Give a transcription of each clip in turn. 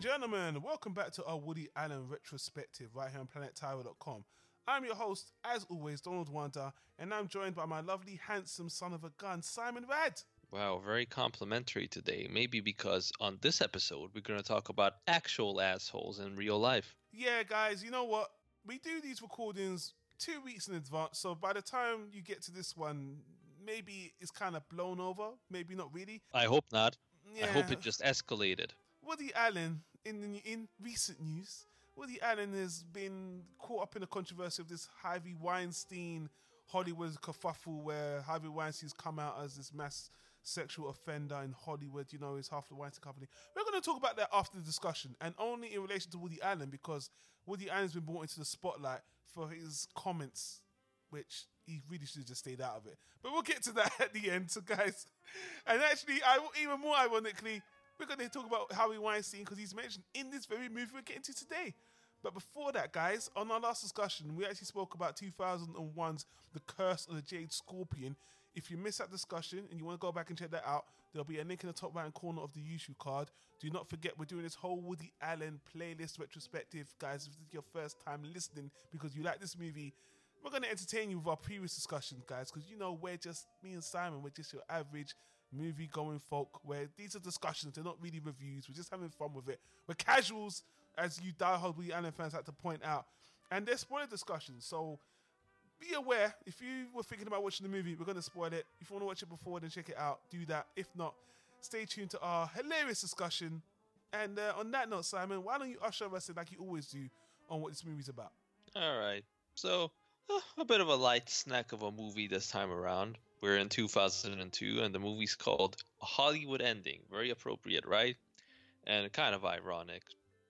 and gentlemen, welcome back to our Woody Allen retrospective right here on planettyro.com. I'm your host, as always, Donald Wanda, and I'm joined by my lovely, handsome son of a gun, Simon Rad. Wow, very complimentary today. Maybe because on this episode, we're going to talk about actual assholes in real life. Yeah, guys, you know what? We do these recordings two weeks in advance, so by the time you get to this one, maybe it's kind of blown over, maybe not really. I hope not. Yeah. I hope it just escalated. Woody Allen, in the, in recent news, Woody Allen has been caught up in the controversy of this Harvey Weinstein Hollywood kerfuffle, where Harvey Weinstein's come out as this mass sexual offender in Hollywood. You know, he's half the Weinstein Company. We're going to talk about that after the discussion, and only in relation to Woody Allen because Woody Allen's been brought into the spotlight for his comments, which he really should have just stayed out of it. But we'll get to that at the end. So, guys, and actually, I even more ironically, we're going to talk about Harvey Weinstein because he's mentioned in this very movie we're getting to today. But before that, guys, on our last discussion, we actually spoke about 2001's The Curse of the Jade Scorpion. If you missed that discussion and you want to go back and check that out, there'll be a link in the top right corner of the YouTube card. Do not forget, we're doing this whole Woody Allen playlist retrospective, guys. If this is your first time listening because you like this movie, we're going to entertain you with our previous discussions, guys, because you know, we're just, me and Simon, we're just your average movie going folk where these are discussions, they're not really reviews, we're just having fun with it. We're casuals, as you diehard Woody Allen fans like to point out, and they're spoiler discussions, so be aware if you were thinking about watching the movie, we're going to spoil it. If you want to watch it before, then check it out. Do that. If not, stay tuned to our hilarious discussion. And uh, on that note, Simon, why don't you usher us in like you always do on what this movie's about? All right. So, uh, a bit of a light snack of a movie this time around. We're in 2002, and the movie's called A Hollywood Ending. Very appropriate, right? And kind of ironic,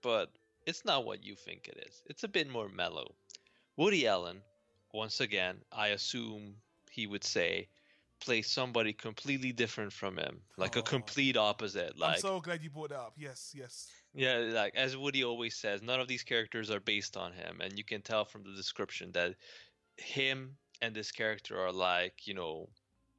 but it's not what you think it is. It's a bit more mellow. Woody Allen, once again, I assume he would say, play somebody completely different from him, like Oh. a complete opposite. Like, I'm so glad you brought that up. Yes, yes. yeah, like as Woody always says, none of these characters are based on him, and you can tell from the description that him and this character are like, you know,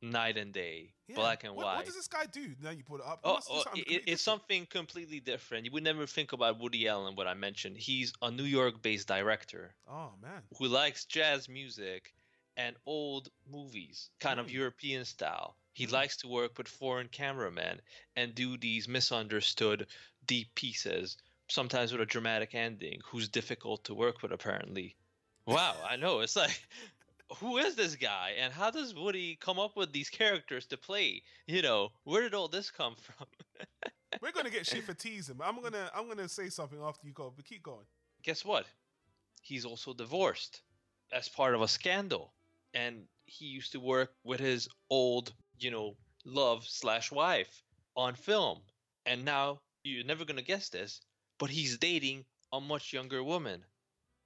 night and day, Yeah. black and what, white. What does this guy do? Now you put it up. Oh, oh, it, it's something completely different. You would never think about Woody Allen, what I mentioned. He's a New York based director. Oh man. who likes jazz music and old movies, kind of Mm. European style. He Mm. likes to work with foreign cameramen and do these misunderstood deep pieces, sometimes with a dramatic ending, who's difficult to work with, apparently. Wow, I know. It's like, who is this guy? And how does Woody come up with these characters to play? You know, where did all this come from? We're gonna get shit for teasing. but I'm gonna I'm gonna say something after you go, but keep going. guess what? He's also divorced as part of a scandal. And he used to work with his old, you know, love slash wife on film. And now you're never to guess this, but he's dating a much younger woman.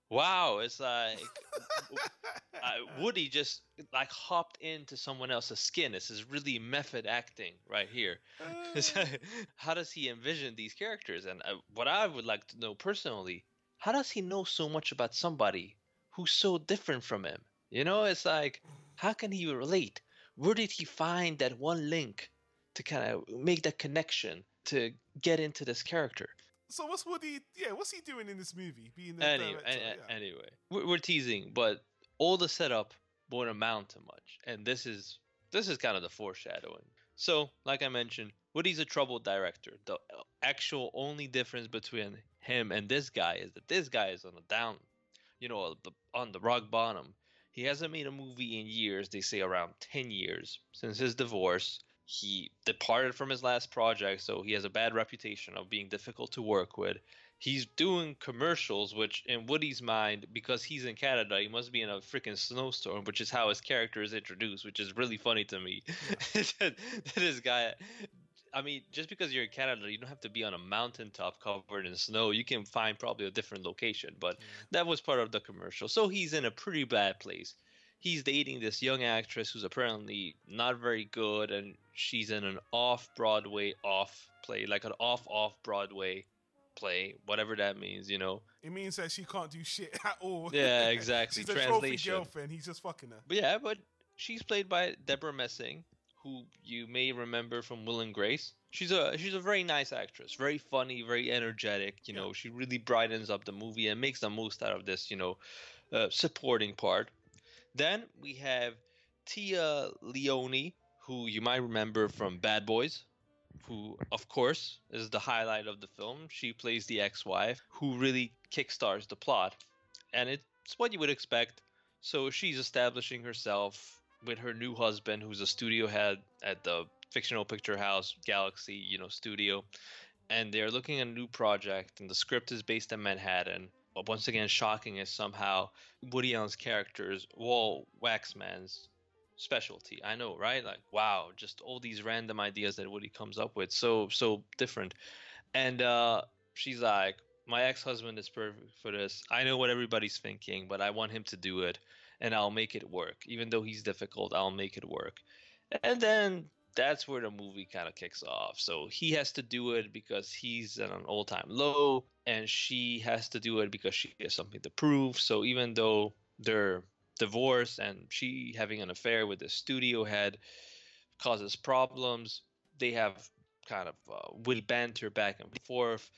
Wow, it's like uh, Woody just like hopped into someone else's skin. This is really method acting right here. how does he envision these characters? And uh, what I would like to know personally, how does he know so much about somebody who's so different from him? You know, it's like, how can he relate? Where did he find that one link to kind of make that connection to get into this character? So what's Woody? Yeah, what's he doing in this movie? Being the Anyway, director. an- yeah. anyway, we're, we're teasing, but all the setup won't amount to much, and this is this is kind of the foreshadowing. So, like I mentioned, Woody's a troubled director. The actual only difference between him and this guy is that this guy is on the down, you know, on the rock bottom. He hasn't made a movie in years. They say around ten years since his divorce. He departed from his last project, so he has a bad reputation of being difficult to work with he's doing commercials, which in Woody's mind, because he's in Canada, he must be in a freaking snowstorm, which is how his character is introduced, which is really funny to me. that, this guy, I mean, just because you're in Canada, you don't have to be on a mountaintop covered in snow. You can find probably a different location, but mm. that was part of the commercial. So he's in a pretty bad place. He's dating this young actress who's apparently not very good, and she's in an off Broadway off play, like an off off Broadway play, whatever that means, you know. It means that she can't do shit at all. Yeah, exactly. She's a trophy girlfriend. He's just fucking her. But yeah, but she's played by Debra Messing, who you may remember from Will and Grace. she's a she's a very nice actress, very funny, very energetic. You Yeah. know, she really brightens up the movie and makes the most out of this. You know, uh, supporting part. Then we have Tia Leoni, who you might remember from Bad Boys, who of course is the highlight of the film. She plays the ex-wife who really kickstarts the plot, and it's what you would expect. So she's establishing herself with her new husband, who's a studio head at the fictional picture house Galaxy, you know, studio, and they're looking at a new project, and the script is based in Manhattan. But once again, shocking is somehow Woody Allen's characters, Val Waxman's specialty. I know, right? Like, wow, just all these random ideas that Woody comes up with, so so different. And uh, she's like, my ex-husband is perfect for this. I know what everybody's thinking, but I want him to do it, and I'll make it work. Even though he's difficult, I'll make it work. And then that's where the movie kind of kicks off. So he has to do it because he's at an all-time low, and she has to do it because she has something to prove. So even though they're divorced and she having an affair with the studio head causes problems, they have kind of uh, witty banter back and forth.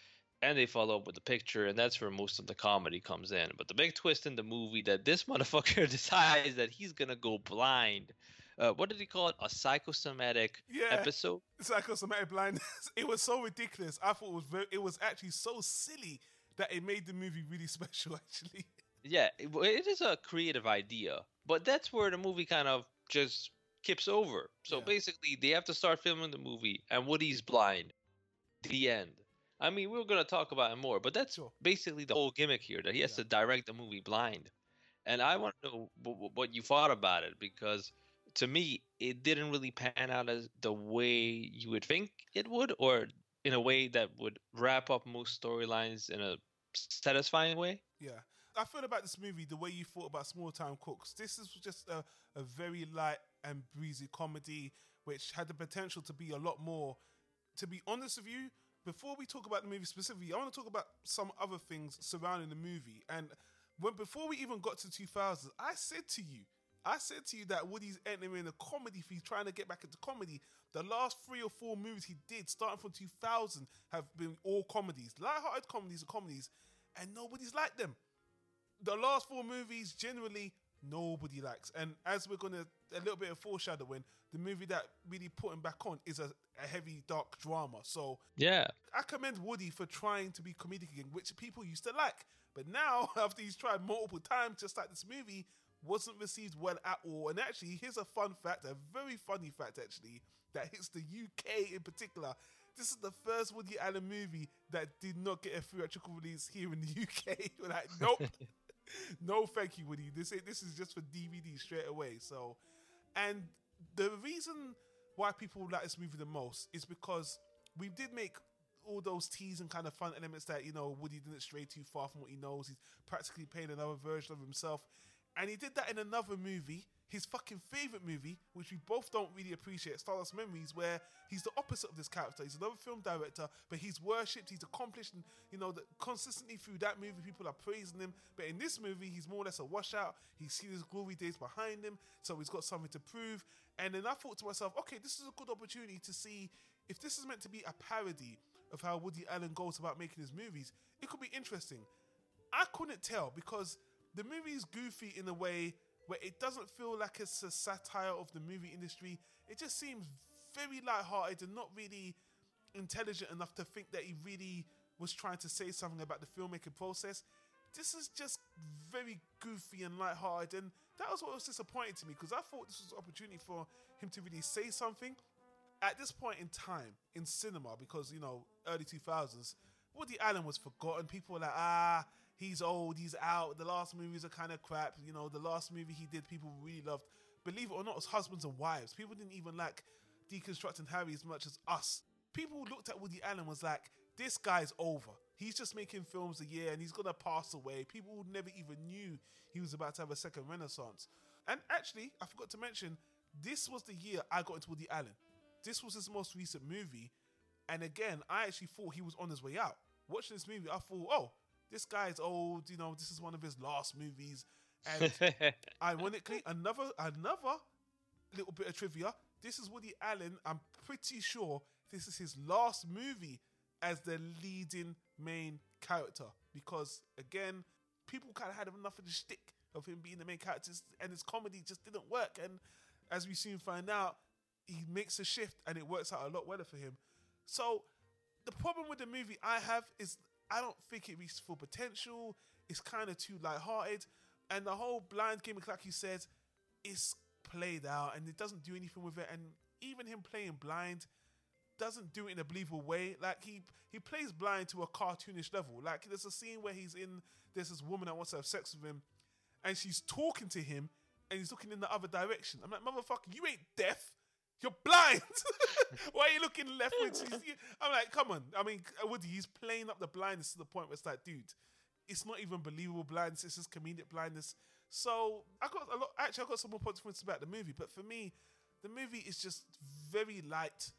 And they follow up with the picture, and that's where most of the comedy comes in. But the big twist in the movie that this motherfucker decides that he's gonna go blind. Uh, what did he call it? A psychosomatic Yeah, episode. psychosomatic blindness. It was so ridiculous. I thought it was very. It was actually so silly that it made the movie really special. Actually, Yeah, it, it is a creative idea, but that's where the movie kind of just kips over. So Yeah. basically, they have to start filming the movie, and Woody's blind. The end. I mean, we are gonna talk about it more, but that's Sure. basically the whole gimmick here that he has Yeah. to direct the movie blind. And I want to know what you thought about it because to me, it didn't really pan out as the way you would think it would, or in a way that would wrap up most storylines in a satisfying way. yeah. I feel about this movie the way you thought about Small Time Crooks. This is just a, a very light and breezy comedy, which had the potential to be a lot more. To be honest with you, before we talk about the movie specifically, I want to talk about some other things surrounding the movie. And when before we even got to 2000, I said to you, I said to you that Woody's entering a comedy. If he's trying to get back into comedy, the last three or four movies he did, starting from 2000, have been all comedies, light-hearted comedies and comedies, and nobody's liked them. The last four movies generally nobody likes, and as we're gonna a little bit of foreshadowing, the movie that really put him back on is a, a heavy dark drama. So Yeah. I commend Woody for trying to be comedic again, which people used to like. But now, after he's tried multiple times, just like this movie, wasn't received well at all. And actually, here's a fun fact, a very funny fact actually, that hits the UK in particular. This is the first Woody Allen movie that did not get a theatrical release here in the UK. We're like, nope. no, thank you, Woody. This this is just for DVD straight away. So, and the reason why people like this movie the most is because we did make all those teas and kind of fun elements that you know Woody didn't stray too far from what he knows. He's practically playing another version of himself, and he did that in another movie, his fucking favorite movie, which we both don't really appreciate, Stardust Memories, where he's the opposite of this character. He's another film director, but he's worshipped, he's accomplished, and you know that consistently through that movie, people are praising him. But in this movie, he's more or less a washout. He's seen his glory days behind him, so he's got something to prove. And then I thought to myself, okay, this is a good opportunity to see if this is meant to be a parody of how Woody Allen goes about making his movies. It could be interesting. I couldn't tell because the movie is goofy in a way where it doesn't feel like it's a satire of the movie industry. It just seems very light-hearted and not really intelligent enough to think that he really was trying to say something about the filmmaking process. This is just very goofy and light-hearted, and that was what was disappointing to me because I thought this was an opportunity for him to really say something. At this point in time in cinema, because you know, early 2000s, Woody Allen was forgotten. People were like, ah, he's old, he's out. The last movies are kind of crap. You know, the last movie he did, people really loved. Believe it or not, it was Husbands and Wives. People didn't even like Deconstructing Harry as much as us. People looked at Woody Allen was like, this guy's over. He's just making films a year and he's gonna pass away. People never even knew he was about to have a second renaissance. And actually, I forgot to mention, this was the year I got into Woody Allen. This was his most recent movie. And again, I actually thought he was on his way out. Watching this movie, I thought, oh, this guy's old. You know, this is one of his last movies. And ironically, another another little bit of trivia. This is Woody Allen. I'm pretty sure this is his last movie as the leading main character because again, people kind of had enough of the shtick of him being the main character, and his comedy just didn't work. And as we soon find out, he makes a shift, and it works out a lot better for him. So the problem with the movie I have is I don't think it reached full potential. It's kind of too light-hearted, and the whole blind gimmick, like you said, is played out, and it doesn't do anything with it. And even him playing blind doesn't do it in a believable way. Like he he plays blind to a cartoonish level. Like there's a scene where he's in there's this woman that wants to have sex with him, and she's talking to him, and he's looking in the other direction. I'm like, motherfucker, you ain't deaf. You're blind. Why are you looking leftwards? I'm like, come on. I mean, Woody, he's playing up the blindness to the point where it's like, dude, it's not even believable blindness. It's just comedic blindness. So I got a lot. Actually, I got some more points about the movie, but for me, the movie is just very light,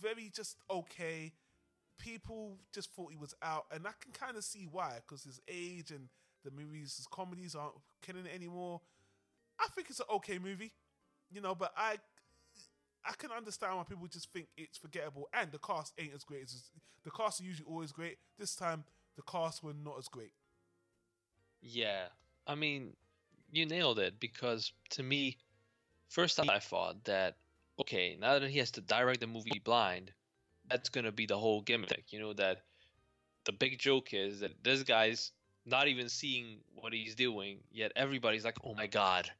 very just okay. People just thought he was out, and I can kind of see why, because his age and the movies, his comedies aren't killing it anymore. I think it's an okay movie, you know, but I I can understand why people just think it's forgettable, and the cast ain't as great as the cast are usually always great. This time, the cast were not as great. Yeah, I mean, you nailed it because to me, first I thought that okay, now that he has to direct the movie blind, that's gonna be the whole gimmick. You know that the big joke is that this guy's not even seeing what he's doing, yet everybody's like, "Oh my god,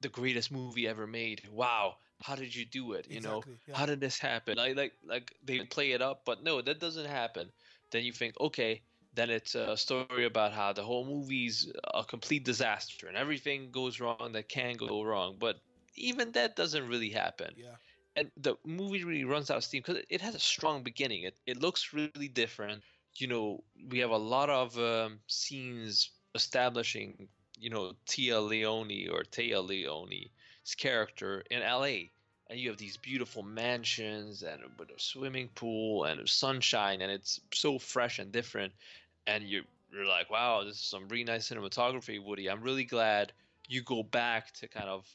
the greatest movie ever made! Wow, how did you do it? You exactly, know, yeah. how did this happen?" Like, like, like they play it up, but no, that doesn't happen. Then you think, okay, then it's a story about how the whole movie's a complete disaster and everything goes wrong that can go wrong. But even that doesn't really happen. Yeah. And the movie really runs out of steam because it has a strong beginning. It it looks really different. You know, we have a lot of um, scenes establishing, you know, Tia Leoni or Téa Leoni's character in L.A. And you have these beautiful mansions and with a swimming pool and sunshine, and it's so fresh and different and you're, you're like, wow, this is some really nice cinematography, Woody. I'm really glad you go back to kind of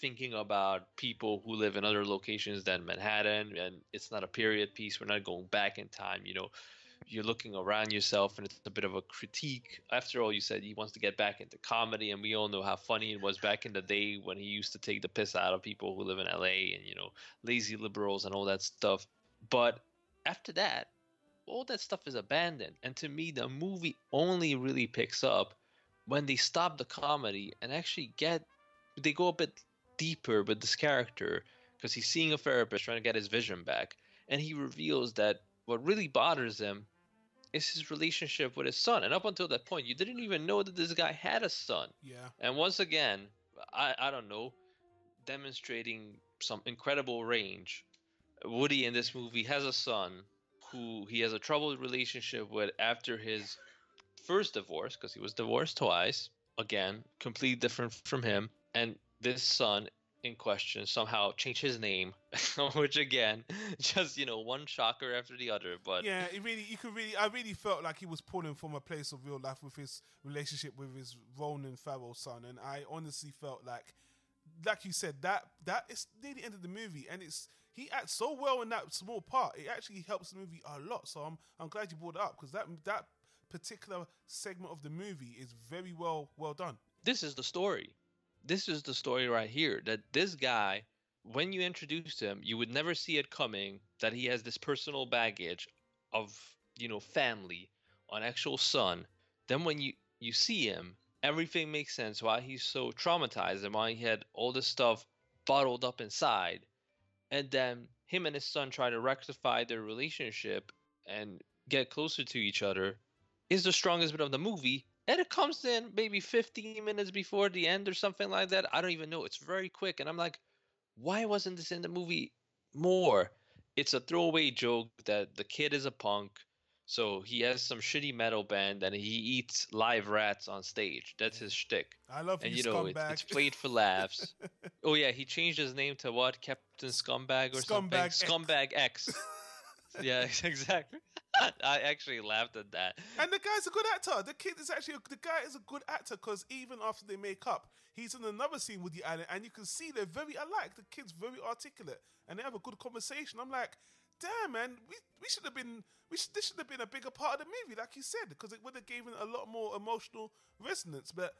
thinking about people who live in other locations than Manhattan, and it's not a period piece. We're not going back in time. You know, you're looking around yourself, and it's a bit of a critique. After all, you said he wants to get back into comedy, and we all know how funny it was back in the day when he used to take the piss out of people who live in LA and you know lazy liberals and all that stuff. But after that, all that stuff is abandoned. And to me, the movie only really picks up when they stop the comedy and actually get they go a bit deeper with this character because he's seeing a therapist trying to get his vision back and he reveals that what really bothers him is his relationship with his son and up until that point you didn't even know that this guy had a son yeah and once again i i don't know demonstrating some incredible range woody in this movie has a son who he has a troubled relationship with after his first divorce, because he was divorced twice. Again, completely different from him. And this son in question somehow changed his name, which again, just you know, one shocker after the other. But yeah, it really, you could really, I really felt like he was pulling from a place of real life with his relationship with his Ronan Farrow son, and I honestly felt like, like you said, that that is near the end of the movie, and it's he acts so well in that small part. It actually helps the movie a lot. So I'm I'm glad you brought it up because that that particular segment of the movie is very well well done. This is the story. This is the story right here. That this guy, when you introduce him, you would never see it coming. That he has this personal baggage of you know family, an actual son. Then when you you see him, everything makes sense. Why he's so traumatized and why he had all this stuff bottled up inside and then him and his son try to rectify their relationship and get closer to each other is the strongest bit of the movie and it comes in maybe 15 minutes before the end or something like that i don't even know it's very quick and i'm like why wasn't this in the movie more it's a throwaway joke that the kid is a punk so he has some shitty metal band and he eats live rats on stage. That's his shtick. I love and you know it, it's played for laughs. oh yeah, he changed his name to what? Captain Scumbag or Scumbag something? X. Scumbag X. yeah, exactly. I actually laughed at that. And the guy's a good actor. The kid is actually a, the guy is a good actor because even after they make up, he's in another scene with the Allen, and you can see they're very alike. The kid's very articulate, and they have a good conversation. I'm like, damn, man, we we should have been. We should, this should have been a bigger part of the movie, like you said, because it would have given a lot more emotional resonance. But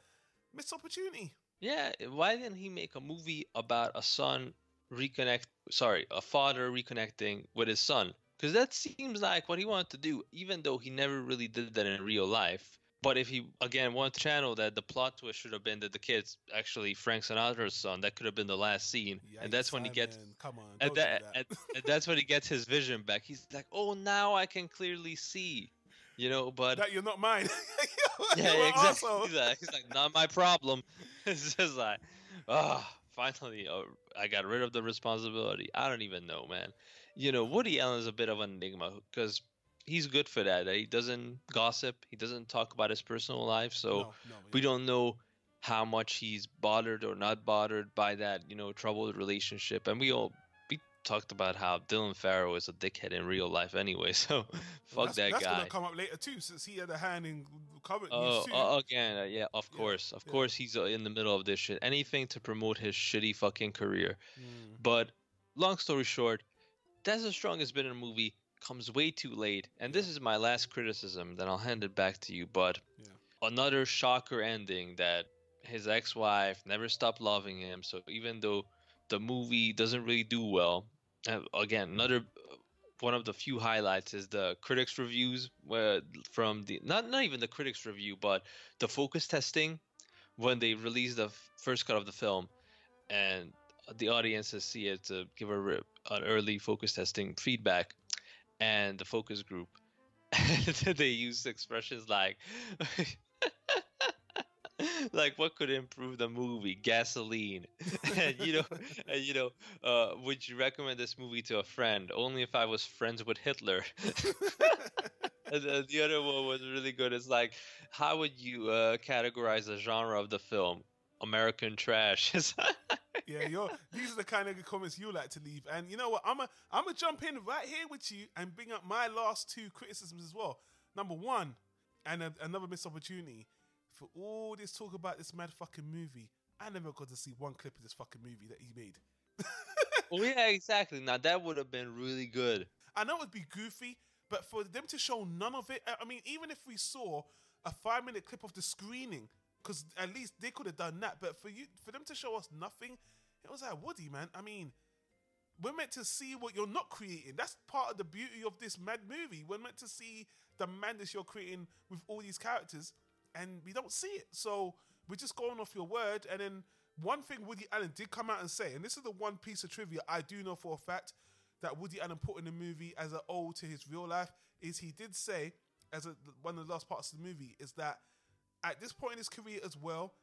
missed opportunity. Yeah, why didn't he make a movie about a son reconnect? Sorry, a father reconnecting with his son? Because that seems like what he wanted to do, even though he never really did that in real life. But if he again wanted to channel that, the plot twist should have been that the kid's actually Frank Sinatra's son. That could have been the last scene, and that's when he gets. Come on, And, that, that. and, and that's when he gets his vision back. He's like, "Oh, now I can clearly see," you know. But that you're not mine. yeah, You're exactly. He's like, he's like, not my problem. it's just like, ah, oh, finally, I got rid of the responsibility. I don't even know, man. You know, Woody Allen is a bit of an enigma because he's good for that. He doesn't gossip. He doesn't talk about his personal life, so No, no, we yeah. don't know how much he's bothered or not bothered by that, you know, troubled relationship. And we all we talked about how Dylan Farrow is a dickhead in real life anyway. So fuck that's, that that's guy. gonna come up later too, since he had a hand in covering. Oh, uh, again, uh, yeah, of Yeah, course, of yeah. course, he's uh, in the middle of this shit. Anything to promote his shitty fucking career. Mm. But long story short, Desert Strong has been in a movie comes way too late, and this is my last criticism. Then I'll hand it back to you. But Yeah. another shocker ending that his ex-wife never stopped loving him. So even though the movie doesn't really do well, uh, again, another uh, one of the few highlights is the critics reviews where from the not not even the critics review, but the focus testing when they released the first cut of the film, and the audiences see it to give a an early focus testing feedback, and the focus group, they use expressions like. like what could improve the movie? Gasoline. And you know and, you know uh, would you recommend this movie to a friend? Only if i was friends with hitler. And the, the other one was really good. It's like how would you uh, categorize the genre of the film? American trash yeah, you're, these are the kind of comments you like to leave. And you know what? I'm a, I'm gonna jump in right here with you and bring up my last two criticisms as well. Number one, and a, another missed opportunity for all this talk about this mad fucking movie. I never got to see one clip of this fucking movie that he made. oh yeah exactly now that would have been really good I know it'd be goofy, but for them to show none of it, I- I mean, even if we saw a five minute clip of the screening, because at least they could have done that. But for you, for them to show us nothing, it was like Woody, man. I mean, we're meant to see what you're not creating. That's part of the beauty of this mad movie. We're meant to see the madness you're creating with all these characters, and we don't see it. So we're just going off your word. And then one thing Woody Allen did come out and say, and this is the one piece of trivia I do know for a fact that Woody Allen put in the movie as an ode to his real life, is he did say, as a, one of the last parts of the movie, is that at this point in his career as well,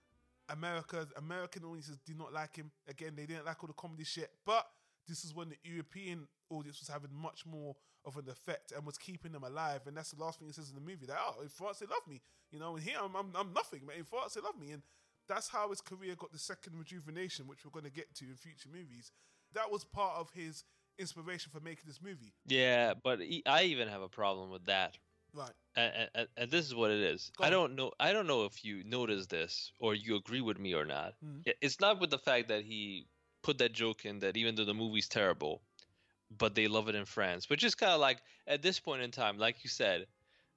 America's American audiences did not like him. Again, they didn't like all the comedy shit. But this is when the European audience was having much more of an effect and was keeping them alive. And that's the last thing he says in the movie. That oh, in France they love me, you know. And here I'm, I'm, I'm nothing, but in France they love me. And that's how his career got the second rejuvenation, which we're going to get to in future movies. That was part of his inspiration for making this movie. yeah but I even have a problem with that Right. and, and, and this is what it is. I don't know. I don't know if you notice this or you agree with me or not. Mhm. It's not with the fact that he put that joke in that even though the movie's terrible, but they love it in France, which is kind of like at this point in time, like you said,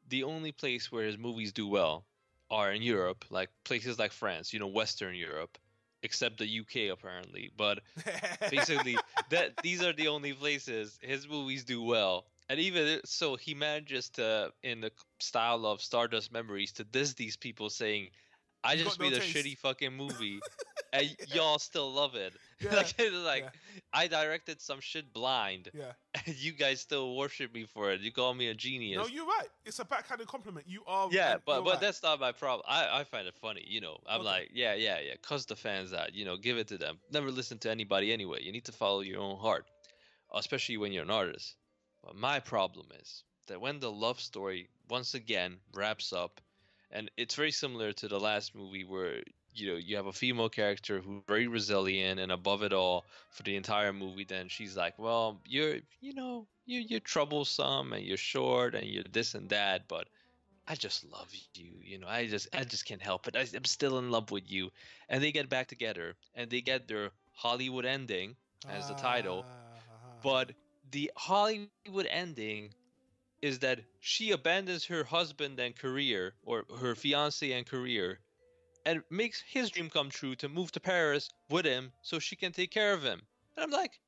the only place where his movies do well are in Europe, like places like France, you know, Western Europe, except the UK apparently. But basically that these are the only places his movies do well and even so he manages to in the style of stardust memories to diss these people saying i You just got no made a taste." shitty fucking movie and y'all still love it Yeah, like, like yeah. i directed some shit blind yeah. and you guys still worship me for it you call me a genius No, you're right. It's a backhanded compliment. You are. yeah, but but right. that's not my problem. I, I find it funny, you know. I'm Okay. like, yeah, yeah, yeah. Cuss the fans out, you know. Give it to them. Never listen to anybody anyway. You need to follow your own heart, especially when you're an artist. But my problem is that when the love story once again wraps up, and it's very similar to the last movie where you know you have a female character who's very resilient and above it all for the entire movie. Then she's like, well, you're you know you you're troublesome and you're short and you're this and that, but I just love you. You know, I just I just can't help it. I, I'm still in love with you. And they get back together and they get their Hollywood ending as the title. Ah, But the Hollywood ending is that she abandons her husband and career, or her fiance and career, and makes his dream come true to move to Paris with him so she can take care of him. And I'm like,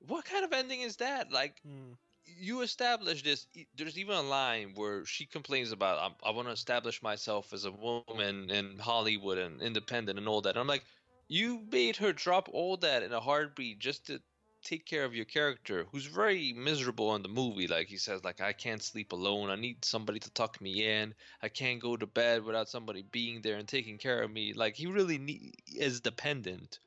what kind of ending is that? Like, Mm. you establish this. There's even a line where she complains about, "I'm- I, want to establish myself as a woman in Hollywood and independent and all that. And I'm like, you made her drop all that in a heartbeat just to take care of your character, who's very miserable in the movie. Like he says, like I can't sleep alone. I need somebody to tuck me in. I can't go to bed without somebody being there and taking care of me. Like he really need, is dependent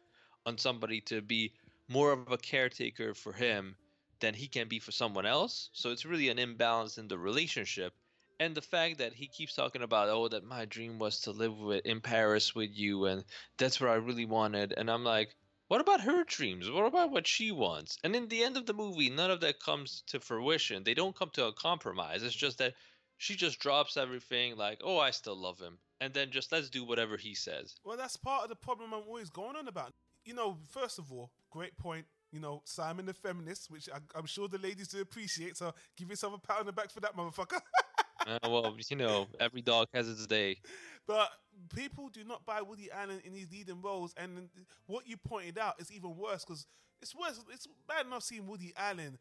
on somebody to be more of a caretaker for him than he can be for someone else. So it's really an imbalance in the relationship. And the fact that he keeps talking about, oh, that my dream was to live with in Paris with you, and that's what I really wanted. And I'm like, what about her dreams? What about what she wants? And in the end of the movie, none of that comes to fruition. They don't come to a compromise. It's just that she just drops everything, like, oh, I still love him, and then just let's do whatever he says. Well, that's part of the problem I'm always going on about. You know, first of all, great point. You know, Simon the feminist, which I, I'm sure the ladies do appreciate. So give yourself a pat on the back for that, motherfucker. Uh, well, you know, every dog has its day. But people do not buy Woody Allen in these leading roles, and what you pointed out is even worse because it's worse. It's bad enough seeing Woody Allen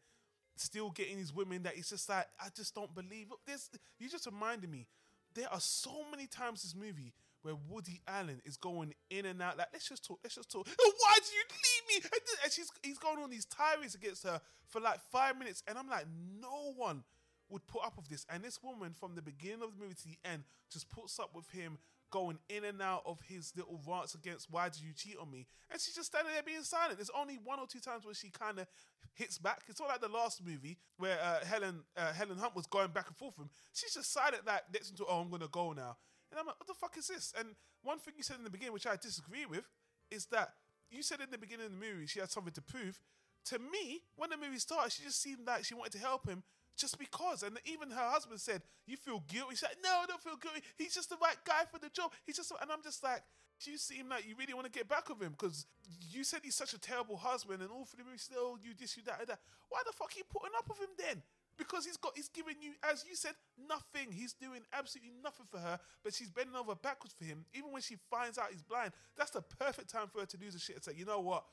still getting these women that it's just like I just don't believe. This you just reminded me. There are so many times this movie where Woody Allen is going in and out. Like let's just talk. Let's just talk. "Oh, Why did you leave me? And And she's he's going on these tirades against her for like five minutes, and I'm like, no one would put up with this. And this woman, from the beginning of the movie to the end, just puts up with him going in and out of his little rants against why did you cheat on me? And she's just standing there being silent. There's only one or two times where she kind of hits back. It's all like the last movie where uh, Helen uh, Helen Hunt was going back and forth with him. She's just silent, like next to oh I'm gonna go now. And I'm like, what the fuck is this? And one thing you said in the beginning, which I disagree with, is that you said in the beginning of the movie she had something to prove. To me, when the movie started, she just seemed like she wanted to help him just because. And even her husband said, "You feel guilty." She's like, "No, I don't feel guilty. He's just the right guy for the job. He's just." And I'm just like, "You seem like you really want to get back with him because you said he's such a terrible husband, and all for the still you this, you that, and that. Why the fuck are you putting up with him then?" Because he's got, he's giving you, as you said, nothing. He's doing absolutely nothing for her, but she's bending over backwards for him. Even when she finds out he's blind, that's the perfect time for her to lose the shit and say, you know what,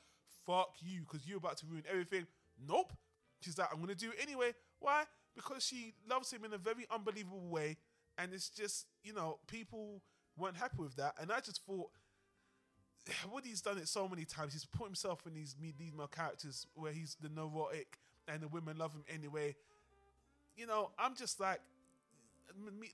fuck you, because you're about to ruin everything. Nope. She's like, I'm gonna do it anyway. Why? Because she loves him in a very unbelievable way, and it's just, you know, people weren't happy with that, and I just thought. Woody's done it so many times. He's put himself in these these male characters where he's the neurotic and the women love him anyway. You know, I'm just like,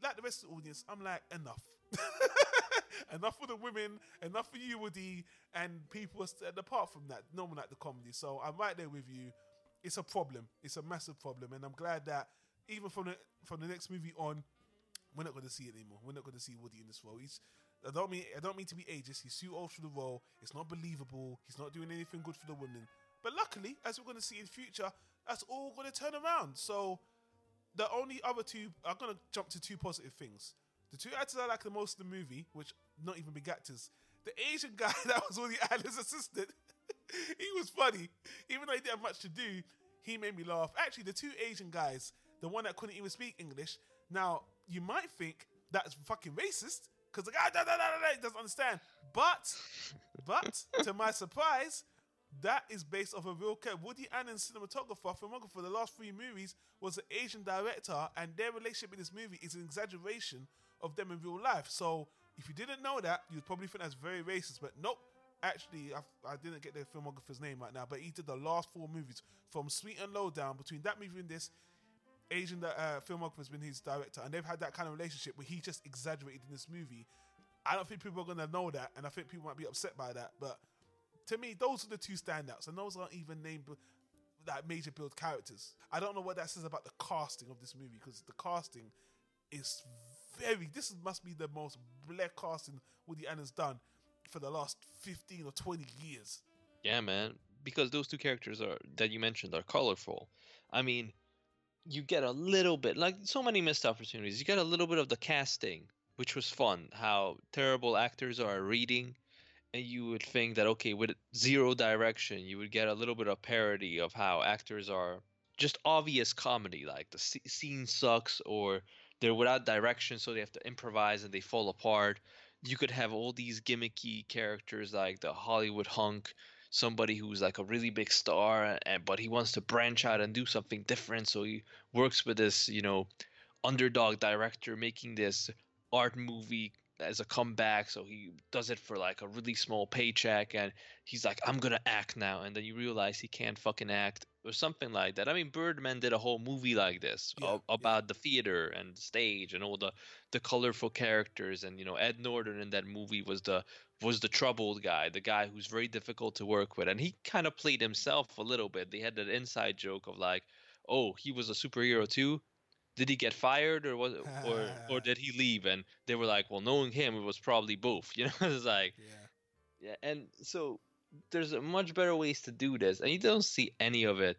like the rest of the audience, I'm like, enough. enough for the women, enough for you, Woody, and people. st- apart from that, no one like the comedy. So I'm right there with you. It's a problem. It's a massive problem, and I'm glad that even from the from the next movie on, we're not going to see it anymore. We're not going to see Woody in this role. He's I don't mean I don't mean to be ageist. He's too old for the role. It's not believable. He's not doing anything good for the women. But luckily, as we're going to see in future, that's all going to turn around. So the only other two, I'm going to jump to two positive things. The two actors I like the most in the movie, which not even big actors, the Asian guy that was Woody Allen's assistant, he was funny. Even though he didn't have much to do, he made me laugh. Actually, the two Asian guys, the one that couldn't even speak English, now you might think that's fucking racist because the guy da, da, da, da, doesn't understand. But, but to my surprise, that is based off a real character. Woody Allen's cinematographer, filmographer for the last three movies was an Asian director, and their relationship in this movie is an exaggeration of them in real life. So if you didn't know that, you'd probably think that's very racist. But nope. Actually, I, I didn't get the filmographer's name right now, but he did the last four movies from Sweet and Low Down. Between that movie and this, Asian uh, filmographer's been his director, and they've had that kind of relationship where he just exaggerated in this movie. I don't think people are gonna know that, and I think people might be upset by that. But to me, those are the two standouts, and those aren't even named like major build characters. I don't know what that says about the casting of this movie because the casting is very. This must be the most black casting Woody Allen's done for the last fifteen or twenty years. Yeah, man. Because those two characters are that you mentioned are colorful. I mean, you get a little bit like so many missed opportunities. You get a little bit of the casting, which was fun. How terrible actors are reading, and you would think that okay, with zero direction, you would get a little bit of parody of how actors are just obvious comedy, like the sc- scene sucks or they're without direction, so they have to improvise and they fall apart. You could have all these gimmicky characters like the Hollywood hunk, somebody who's like a really big star, and but he wants to branch out and do something different, so he works with this, you know, underdog director making this art movie as a comeback so he does it for like a really small paycheck and he's like i'm gonna act now and then you realize he can't fucking act or something like that. I mean birdman did a whole movie like this Yeah, about the theater and the stage and all the the colorful characters and you know ed norton in that movie was the was the troubled guy the guy who's very difficult to work with. And he kind of played himself a little bit. They had that inside joke of like oh he was a superhero too? Did he get fired or was or or did he leave? And they were like well knowing him it was probably both. You know it's like Yeah. yeah and so there's a much better ways to do this and you don't see any of it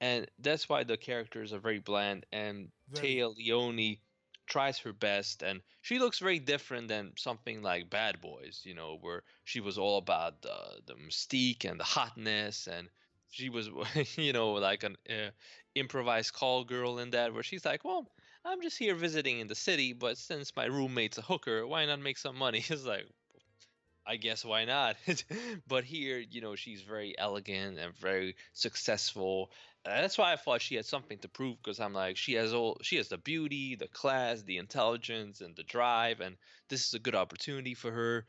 and that's why the characters are very bland and Very. Téa Leoni tries her best and she looks very different than something like Bad Boys, you know, where she was all about the the mystique and the hotness and she was you know like an uh, improvised call girl in that where she's like, "Well, I'm just here visiting in the city, but since my roommate's a hooker, why not make some money?" It's like I guess why not? but here, you know, she's very elegant and very successful. And that's why I thought she had something to prove because I'm like, she has all, she has the beauty, the class, the intelligence, and the drive, and this is a good opportunity for her.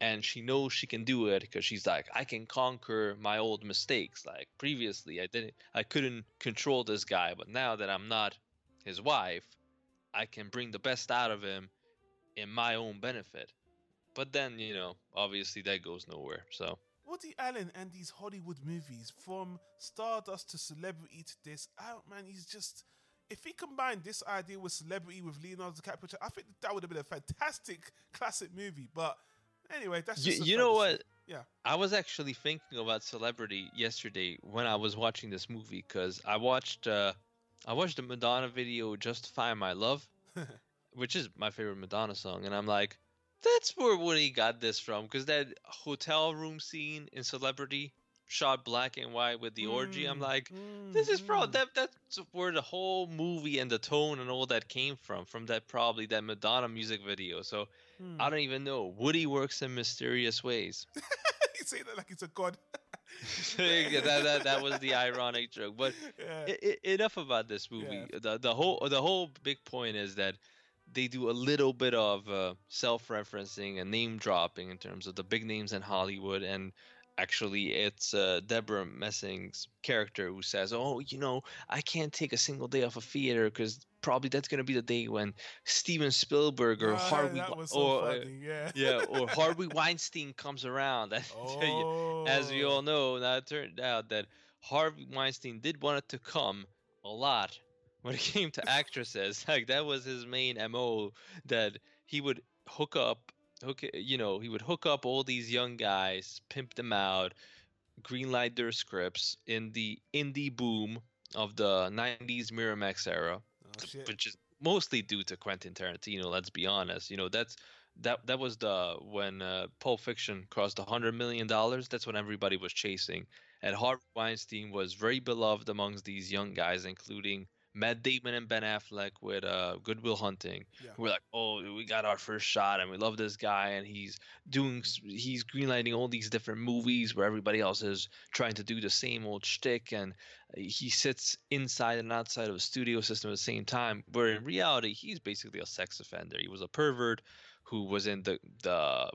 And she knows she can do it because she's like, I can conquer my old mistakes. Like previously, I didn't, I couldn't control this guy, but now that I'm not his wife, I can bring the best out of him in my own benefit. But then, you know, obviously that goes nowhere. So Woody Allen and these Hollywood movies, from Stardust to Celebrity to this, out man, he's just. If he combined this idea with Celebrity with Leonardo DiCaprio, I think that would have been a fantastic classic movie. But anyway, that's you, just a you know what? Yeah. I was actually thinking about Celebrity yesterday when I was watching this movie because I watched uh, I watched the Madonna video "Justify My Love," which is my favorite Madonna song, and I'm like, that's where Woody got this from because that hotel room scene in Celebrity shot black and white with the orgy. I'm Mm, like, mm, this is probably mm. that that's where the whole movie and the tone and all that came from from that probably that Madonna music video. So Mm. I don't even know. Woody works in mysterious ways. you say that like it's a god. that, that, that was the ironic joke. But yeah. I, I, enough about this movie. The the whole the whole big point is that they do a little bit of uh, self-referencing and name dropping in terms of the big names in Hollywood and actually it's uh, Debra Messing's character who says, "Oh, you know, I can't take a single day off of theater because probably that's going to be the day when Steven Spielberg or Ah, Harvey so or uh, funny. Yeah. yeah, or Harvey Weinstein comes around." Oh. As we all know, now it turned out that Harvey Weinstein did want it to come a lot when it came to actresses. Like that was his main MO that he would hook up hook you know, he would hook up all these young guys, pimp them out, greenlight their scripts in the indie boom of the 90s Miramax era Oh, which is mostly due to Quentin Tarantino. Let's be honest. You know, that's that that was the when uh, Pulp Fiction crossed hundred million dollars. That's when everybody was chasing. And Harvey Weinstein was very beloved amongst these young guys, including Matt Damon and Ben Affleck with uh, Goodwill Hunting. Yeah. We're like, oh, we got our first shot, and we love this guy, and he's doing, he's greenlighting all these different movies where everybody else is trying to do the same old shtick, and he sits inside and outside of a studio system at the same time. Where in reality, he's basically a sex offender. He was a pervert who was in the the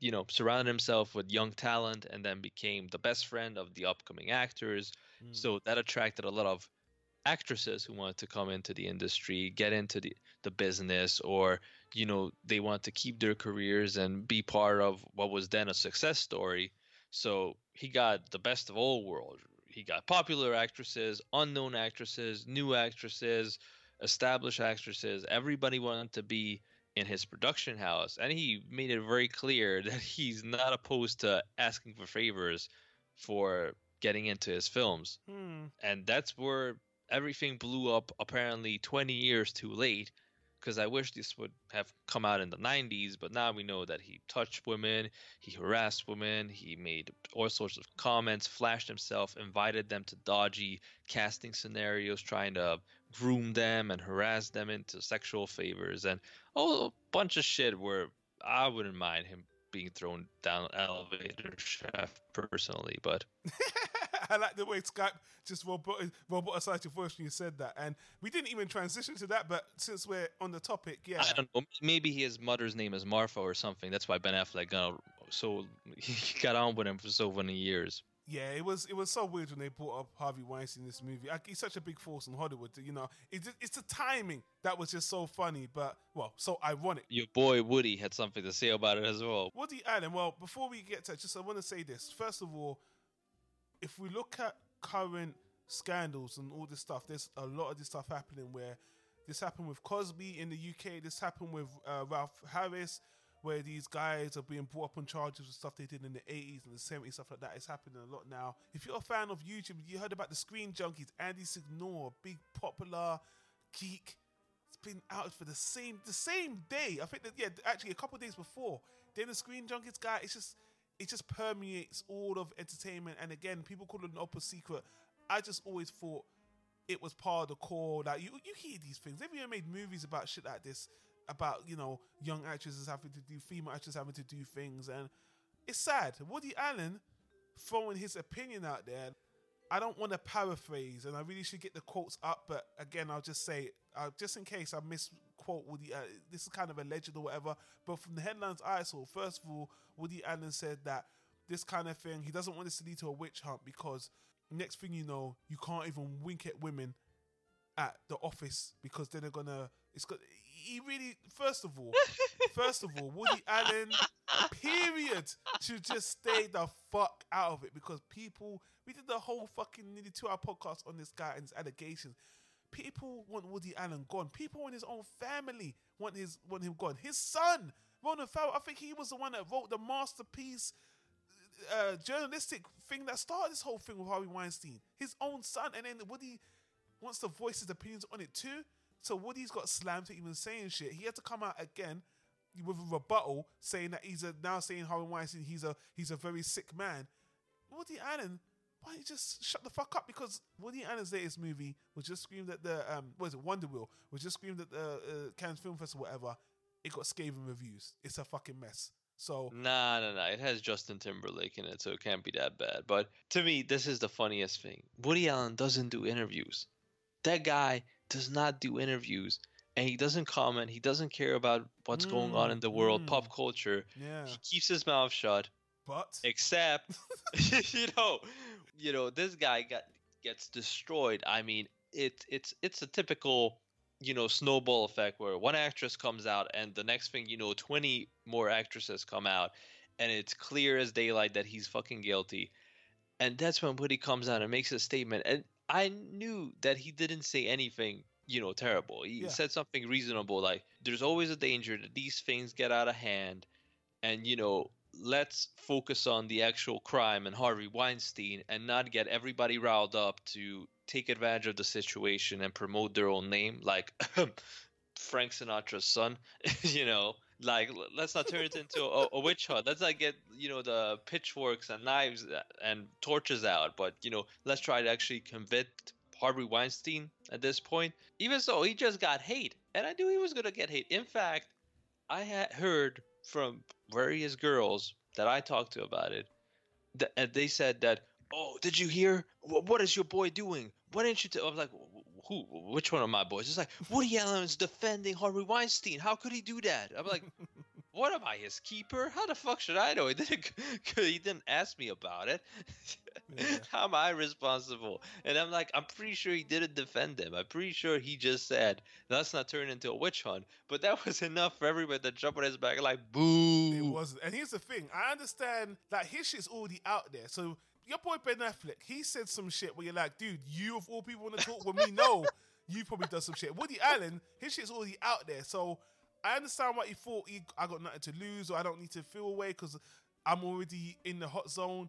you know surrounded himself with young talent and then became the best friend of the upcoming actors. Mm. So that attracted a lot of actresses who wanted to come into the industry, get into the, the business, or you know they want to keep their careers and be part of what was then a success story. So he got the best of all worlds. He got popular actresses, unknown actresses, new actresses, established actresses. Everybody wanted to be in his production house, and he made it very clear that he's not opposed to asking for favors for getting into his films Hmm. and that's where everything blew up apparently 20 years too late because I wish this would have come out in the 90s, but now we know that he touched women, he harassed women, he made all sorts of comments, flashed himself, invited them to dodgy casting scenarios, trying to groom them and harass them into sexual favors, and oh, a bunch of shit where I wouldn't mind him being thrown down elevator shaft personally, but I like the way Skype just robot roboticized your voice when you said that, and we didn't even transition to that. But since we're on the topic, yeah, I don't know. Maybe his mother's name is Marfa or something. That's why Ben Affleck got so he got on with him for so many years. Yeah, it was it was so weird when they brought up Harvey Weinstein in this movie. Like, he's such a big force in Hollywood. You know, it's it's the timing that was just so funny, but well, so ironic. Your boy Woody had something to say about it as well. Woody Allen. Well, before we get to it, just I want to say this. First of all, if we look at current scandals and all this stuff, there's a lot of this stuff happening where this happened with Cosby in the UK. This happened with uh, Rolf Harris where these guys are being brought up on charges of stuff they did in the 80s and the 70s, stuff like that. It's happening a lot now. If you're a fan of YouTube, you heard about the Screen Junkies, Andy Signore, big popular geek. It's been out for the same the same day. I think that yeah, actually a couple days before. Then the Screen Junkies guy, it's just it just permeates all of entertainment. And again, people call it an upper secret. I just always thought it was part of the core. Like you, you hear these things. They've even made movies about shit like this about you know young actresses having to do female actresses having to do things, and it's sad. Woody Allen throwing his opinion out there. I don't want to paraphrase, and I really should get the quotes up, but again, I'll just say, uh, just in case I misquote Woody, uh, this is kind of a legend or whatever. But from the headlines I saw, first of all, Woody Allen said that this kind of thing, he doesn't want this to lead to a witch hunt because next thing you know, you can't even wink at women at the office because then they're gonna. It's got he really, first of all, first of all, Woody Allen, period, should just stay the fuck out of it because people, we did the whole fucking nearly two hour podcast on this guy and his allegations. People want Woody Allen gone. People in his own family want his want him gone. His son, Ronan Farrow, I think he was the one that wrote the masterpiece uh, journalistic thing that started this whole thing with Harvey Weinstein. His own son, and then Woody wants to voice his opinions on it too. So Woody's got slammed for even saying shit. He had to come out again with a rebuttal saying that he's a now saying Harvey Weinstein he's a he's a very sick man. Woody Allen, why don't you just shut the fuck up? Because Woody Allen's latest movie was just screamed at the um what is it Wonder Wheel was just screamed at the uh, Cannes Film Festival whatever. It got scathing reviews. It's a fucking mess. So nah, nah, nah. It has Justin Timberlake in it, so it can't be that bad. But to me, this is the funniest thing. Woody Allen doesn't do interviews. That guy does not do interviews and he doesn't comment. He doesn't care about what's mm, going on in the world, mm, pop culture. Yeah. He keeps his mouth shut. But except you know, you know, this guy got gets destroyed. I mean, it's it's it's a typical you know snowball effect where one actress comes out and the next thing you know 20 more actresses come out and it's clear as daylight that he's fucking guilty and that's when Woody comes out and makes a statement and I knew that he didn't say anything, you know, terrible. He yeah. said something reasonable, like there's always a danger that these things get out of hand, and you know, let's focus on the actual crime and Harvey Weinstein, and not get everybody riled up to take advantage of the situation and promote their own name, like Frank Sinatra's son, you know? Like let's not turn it into a, a, witch hunt. Let's not get you know the pitchforks and knives and torches out. But you know let's try to actually convict harvey weinstein at this point. Even so he just got hate. And i knew he was going to get hate. In fact i had heard from various girls that i talked to about it that they said that oh did you hear what is your boy doing why didn't you tell i was like who? Which one of my boys? It's like Woody Allen is defending Harvey Weinstein. How could he do that? I'm like, what am I, his keeper? How the fuck should I know? He didn't. He didn't ask me about it. Yeah. How am I responsible? And I'm like, I'm pretty sure he didn't defend him. I'm pretty sure he just said, "Let's not turn into a witch hunt." But that was enough for everybody to jump on his back like, "Boo!" It wasn't. And here's the thing: I understand that his shit's already out there, so your boy Ben Affleck, he said some shit where you're like, dude, you of all people want to talk with me? No, you probably done some shit. Woody Allen, his shit's already out there, so I understand what he thought he, I got nothing to lose or I don't need to feel away because I'm already in the hot zone.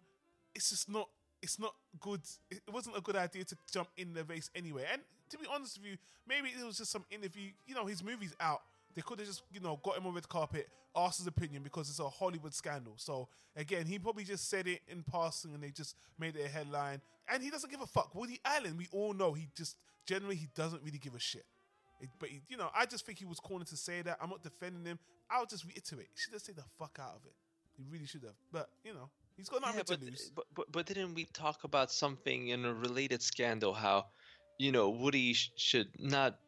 It's just not. It's not good. It wasn't a good idea to jump in the race anyway. And to be honest with you, maybe it was just some interview. You know, his movie's out. They could have just, you know, got him on red carpet, asked his opinion because it's a Hollywood scandal. So again, he probably just said it in passing and they just made it a headline. And he doesn't give a fuck. Woody Allen, we all know he just generally he doesn't really give a shit. It, but he, you know, I just think he was cornered to say that. I'm not defending him. I'll just reiterate. He should have said the fuck out of it. He really should have. But you know, he's got nothing Yeah, to but, lose. but but but didn't we talk about something in a related scandal? How you know Woody sh- should not.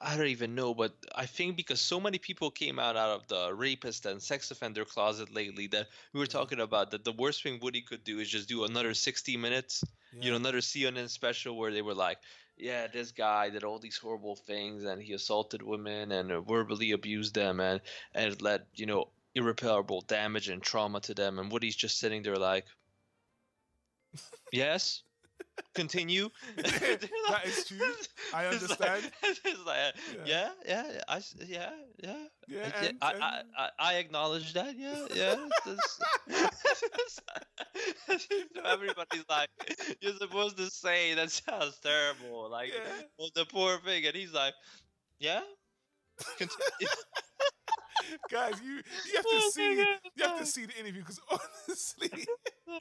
I don't even know, but I think because so many people came out out of the rapist and sex offender closet lately that we were mm-hmm. talking about that the worst thing Woody could do is just do another 60 minutes, you know, another CNN special where they were like, yeah, this guy did all these horrible things and he assaulted women and verbally abused them and and let you know, irreparable damage and trauma to them and Woody's just sitting there like Yes. Continue. That is true. I It's like- understand. it's like, yeah, yeah, yeah, I, yeah, yeah. Yeah, I- and- I, and- I, I, I acknowledge that. Yeah, yeah. So everybody's like, you're supposed to say that sounds terrible. Like, Yeah. well, the poor thing, and he's like, yeah. Continue. Guys, you you have to see you have to see the interview because honestly,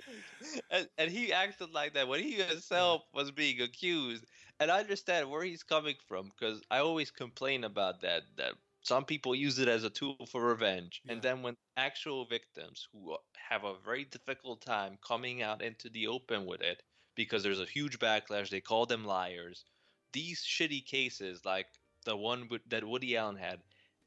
and, and he acted like that when he himself was being accused. And I understand where he's coming from because I always complain about that. That some people use it as a tool for revenge, and then when actual victims who have a very difficult time coming out into the open with it because there's a huge backlash, they call them liars. These shitty cases, like the one that Woody Allen had,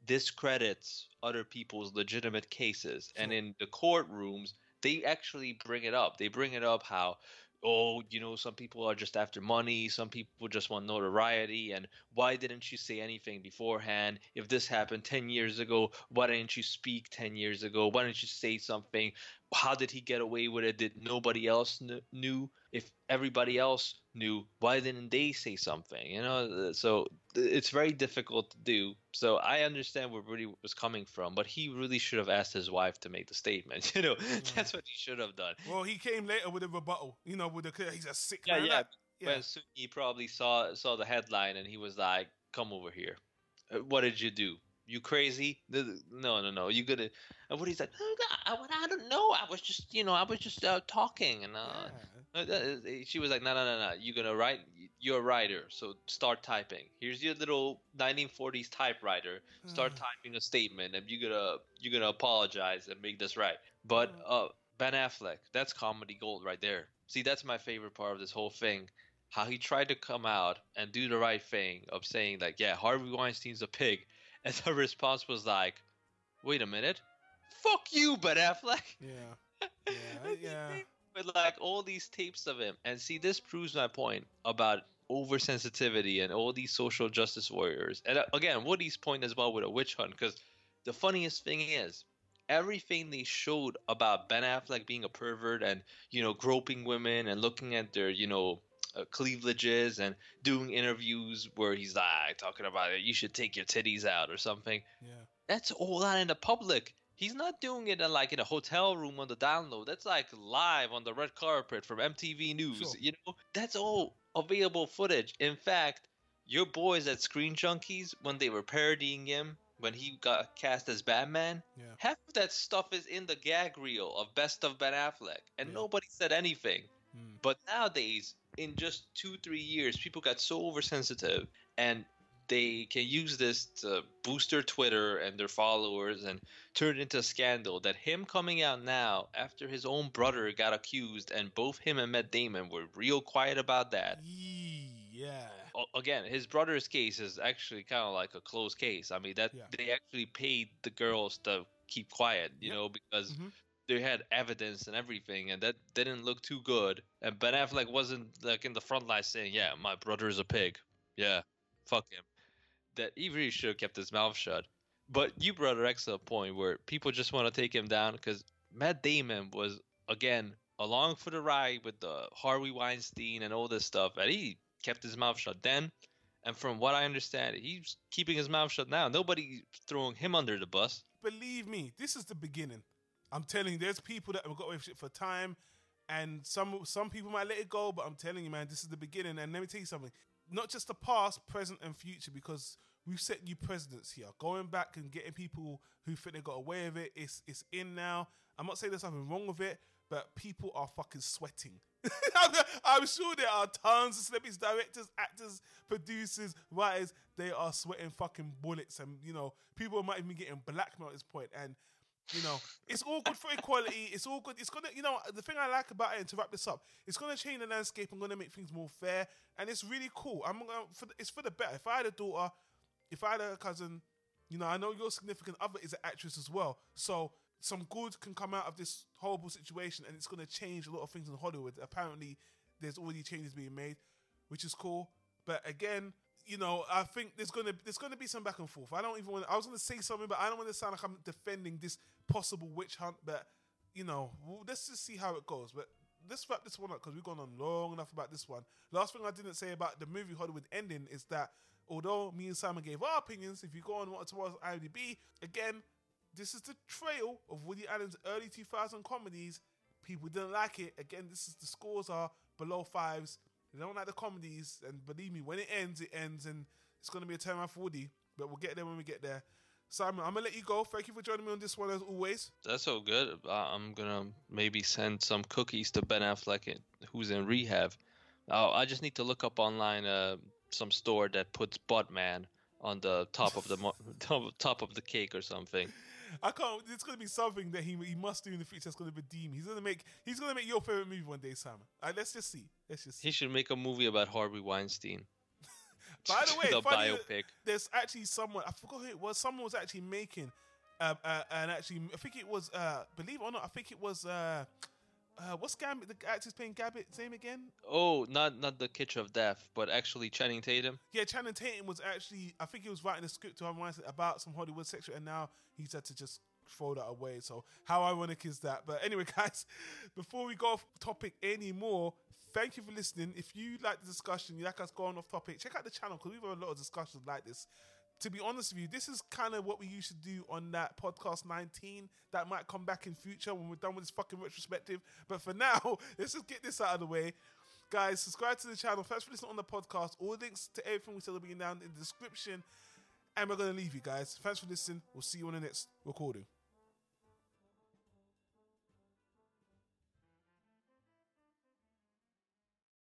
discredits other people's legitimate cases, and in the courtrooms they actually bring it up. They bring it up how, oh, you know, some people are just after money, some people just want notoriety, and why didn't you say anything beforehand? If this happened 10 years ago, why didn't you speak 10 years ago? Why didn't you say something? How did he get away with it? Did nobody else kn- knew? If everybody else knew, why didn't they say something? You know, uh, so it's very difficult to do. So I understand where Woody was coming from, but he really should have asked his wife to make the statement. You know, that's what he should have done. well, he came later with a rebuttal. You know, with the he's a sick Yeah, man. yeah. like- yeah. When he probably saw saw the headline and he was like, "Come over here. Uh, What did you do? You crazy? No, no, no. You gonna?" And Woody's like, "No, no, I, I don't know. I was just, you know, I was just uh, talking." And uh, Yeah. Uh, uh, she was like, "No, no, no, no. You're gonna write. You're a writer, so start typing. Here's your little 1940s typewriter. Start Mm. typing a statement, and you're gonna you're gonna apologize and make this right." But uh, Ben Affleck, that's comedy gold right there. See, that's my favorite part of this whole thing. How he tried to come out and do the right thing of saying like, "Yeah, Harvey Weinstein's a pig," and the response was like, "Wait a minute, fuck you, Ben Affleck." Yeah. Yeah. Yeah. With like all these tapes of him. And see, this proves my point about oversensitivity and all these social justice warriors. And uh, again, Woody's point as well with a witch hunt, because the funniest thing is everything they showed about Ben Affleck being a pervert and you know groping women and looking at their you know uh, cleavages and doing interviews where he's like talking about it, you should take your titties out or something Yeah. that's all out in the public. He's not doing it in like in a hotel room on the download. That's like live on the red carpet from MTV News. Sure. You know, that's all available footage. In fact, your boys at Screen Junkies, when they were parodying him, when he got cast as Batman, Yeah. half of that stuff is in the gag reel of Best of Ben Affleck, and Yeah. nobody said anything. Mm. But nowadays, in just two, three years, people got so oversensitive and they can use this to boost their Twitter and their followers and turn it into a scandal that him coming out now after his own brother got accused and both him and Matt Damon were real quiet about that. Yeah. Again, his brother's case is actually kind of like a closed case. I mean, that Yeah. they actually paid the girls to keep quiet, you Yep. know, because Mhm. they had evidence and everything, and that didn't look too good. And Ben Affleck wasn't like in the front line saying, "Yeah, my brother is a pig. Yeah, fuck him." That he really should have kept his mouth shut. But you brought an excellent point where people just want to take him down because Matt Damon was again along for the ride with the Harvey Weinstein and all this stuff, and he kept his mouth shut then. And from what I understand, he's keeping his mouth shut now. Nobody's throwing him under the bus. Believe me, this is the beginning. I'm telling you, there's people that have got away with shit for time, and some some people might let it go, but I'm telling you, man, this is the beginning. And let me tell you something. Not just the past, present, and future, because we've set new presidents here. Going back and getting people who think they got away with it, it's it's in now. I'm not saying there's something wrong with it, but people are fucking sweating. I'm sure there are tons of celebrities, directors, actors, producers, writers. They are sweating fucking bullets, and you know, people might even be getting blackmailed at this point. And you know, it's all good for equality. It's all good. It's gonna, you know, the thing I like about it, and to wrap this up, it's gonna change the landscape and gonna make things more fair, and it's really cool. I'm gonna, for the, it's for the better. If I had a daughter, if I had a cousin, you know, I know your significant other is an actress as well, so some good can come out of this horrible situation, and it's gonna change a lot of things in Hollywood. Apparently, there's already changes being made, which is cool. But again, you know, I think there's gonna there's gonna be some back and forth. I don't even want. I was gonna say something, but I don't want to sound like I'm defending this possible witch hunt. But you know, let's just see how it goes. But let's wrap this one up because we've gone on long enough about this one. Last thing I didn't say about the movie Hollywood ending is that although me and Simon gave our opinions, if you go on Rotten Tomatoes IMDb, again, this is the trail of Woody Allen's early 2000 comedies. People didn't like it. Again, this is the scores are below fives. They don't like the comedies, and believe me, when it ends, it ends, and it's to be a turnaround for Woody. But we'll get there when we get there. Simon, I'm gonna let you go. Thank you for joining me on this one as always. That's all good. Uh, I'm gonna maybe send some cookies to Ben Affleck, who's in rehab. Oh, I just need to look up online uh, some store that puts Batman on the top of the top of the cake or something. I can't. It's gonna be something that he he must do in the future. That's gonna redeem. He's gonna make. He's gonna make your favorite movie one day, Simon. All right, let's just see. Let's just see. He should make a movie about Harvey Weinstein. By the way, the biopic. there's actually someone I forgot who it was. Someone was actually making, um, uh, and actually I think it was, uh, believe it or not, I think it was, uh, uh, what's Gambit? The actor's playing Gambit's name again? Oh, not not the Kitchen of Death, but actually Channing Tatum. Yeah, Channing Tatum was actually, I think he was writing a script to Harvey Weinstein about some Hollywood section, and now he's had to just throw that away. So how ironic is that? But anyway, guys, before we go off topic anymore, thank you for listening. If you like the discussion, you like us going off topic, check out the channel because we've had a lot of discussions like this. To be honest with you, this is kind of what we used to do on that podcast 19 that might come back in future when we're done with this fucking retrospective. But for now, let's just get this out of the way. Guys, subscribe to the channel. Thanks for listening on the podcast. All links to everything we said will be down in the description. And we're going to leave you guys. Thanks for listening. We'll see you on the next recording.